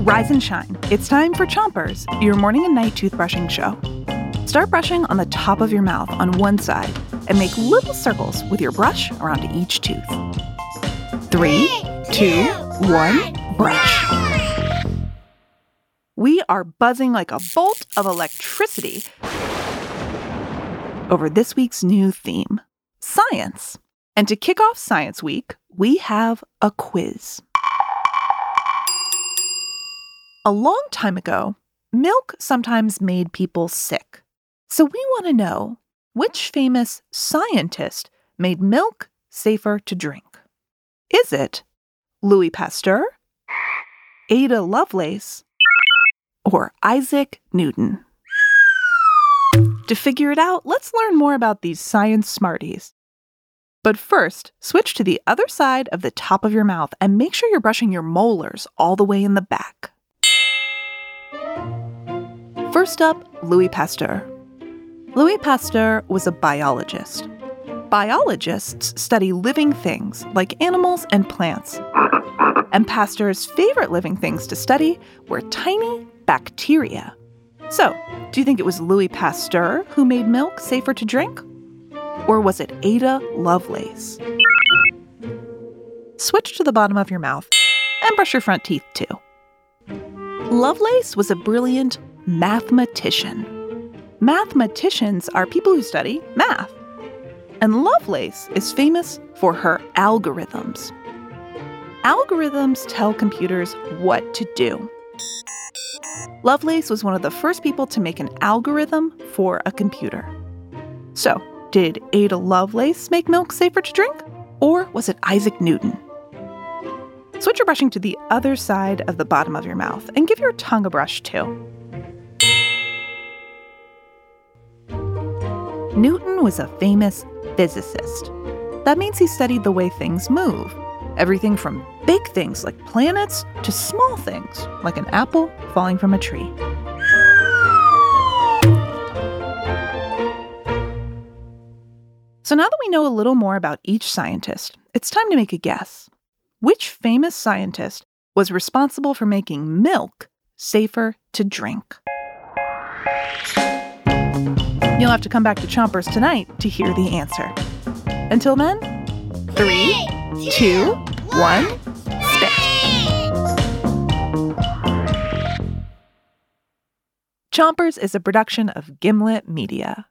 Rise and shine. It's time for Chompers, your morning and night toothbrushing show. Start brushing on the top of your mouth on one side and make little circles with your brush around each tooth. Three, two, one, brush. We are buzzing like a bolt of electricity over this week's new theme science. And to kick off Science Week, we have a quiz. A long time ago, milk sometimes made people sick. So we want to know which famous scientist made milk safer to drink? Is it Louis Pasteur, Ada Lovelace, or Isaac Newton? To figure it out, let's learn more about these science smarties. But first, switch to the other side of the top of your mouth and make sure you're brushing your molars all the way in the back. First up, Louis Pasteur. Louis Pasteur was a biologist. Biologists study living things like animals and plants. And Pasteur's favorite living things to study were tiny bacteria. So, do you think it was Louis Pasteur who made milk safer to drink? Or was it Ada Lovelace? Switch to the bottom of your mouth and brush your front teeth too. Lovelace was a brilliant mathematician. Mathematicians are people who study math. And Lovelace is famous for her algorithms. Algorithms tell computers what to do. Lovelace was one of the first people to make an algorithm for a computer. So, did Ada Lovelace make milk safer to drink? Or was it Isaac Newton? Switch your brushing to the other side of the bottom of your mouth and give your tongue a brush too. Newton was a famous physicist. That means he studied the way things move. Everything from big things like planets to small things like an apple falling from a tree. So now that we know a little more about each scientist, it's time to make a guess. Which famous scientist was responsible for making milk safer to drink? You'll have to come back to Chompers tonight to hear the answer. Until then, three, two, one, spit. Chompers is a production of Gimlet Media.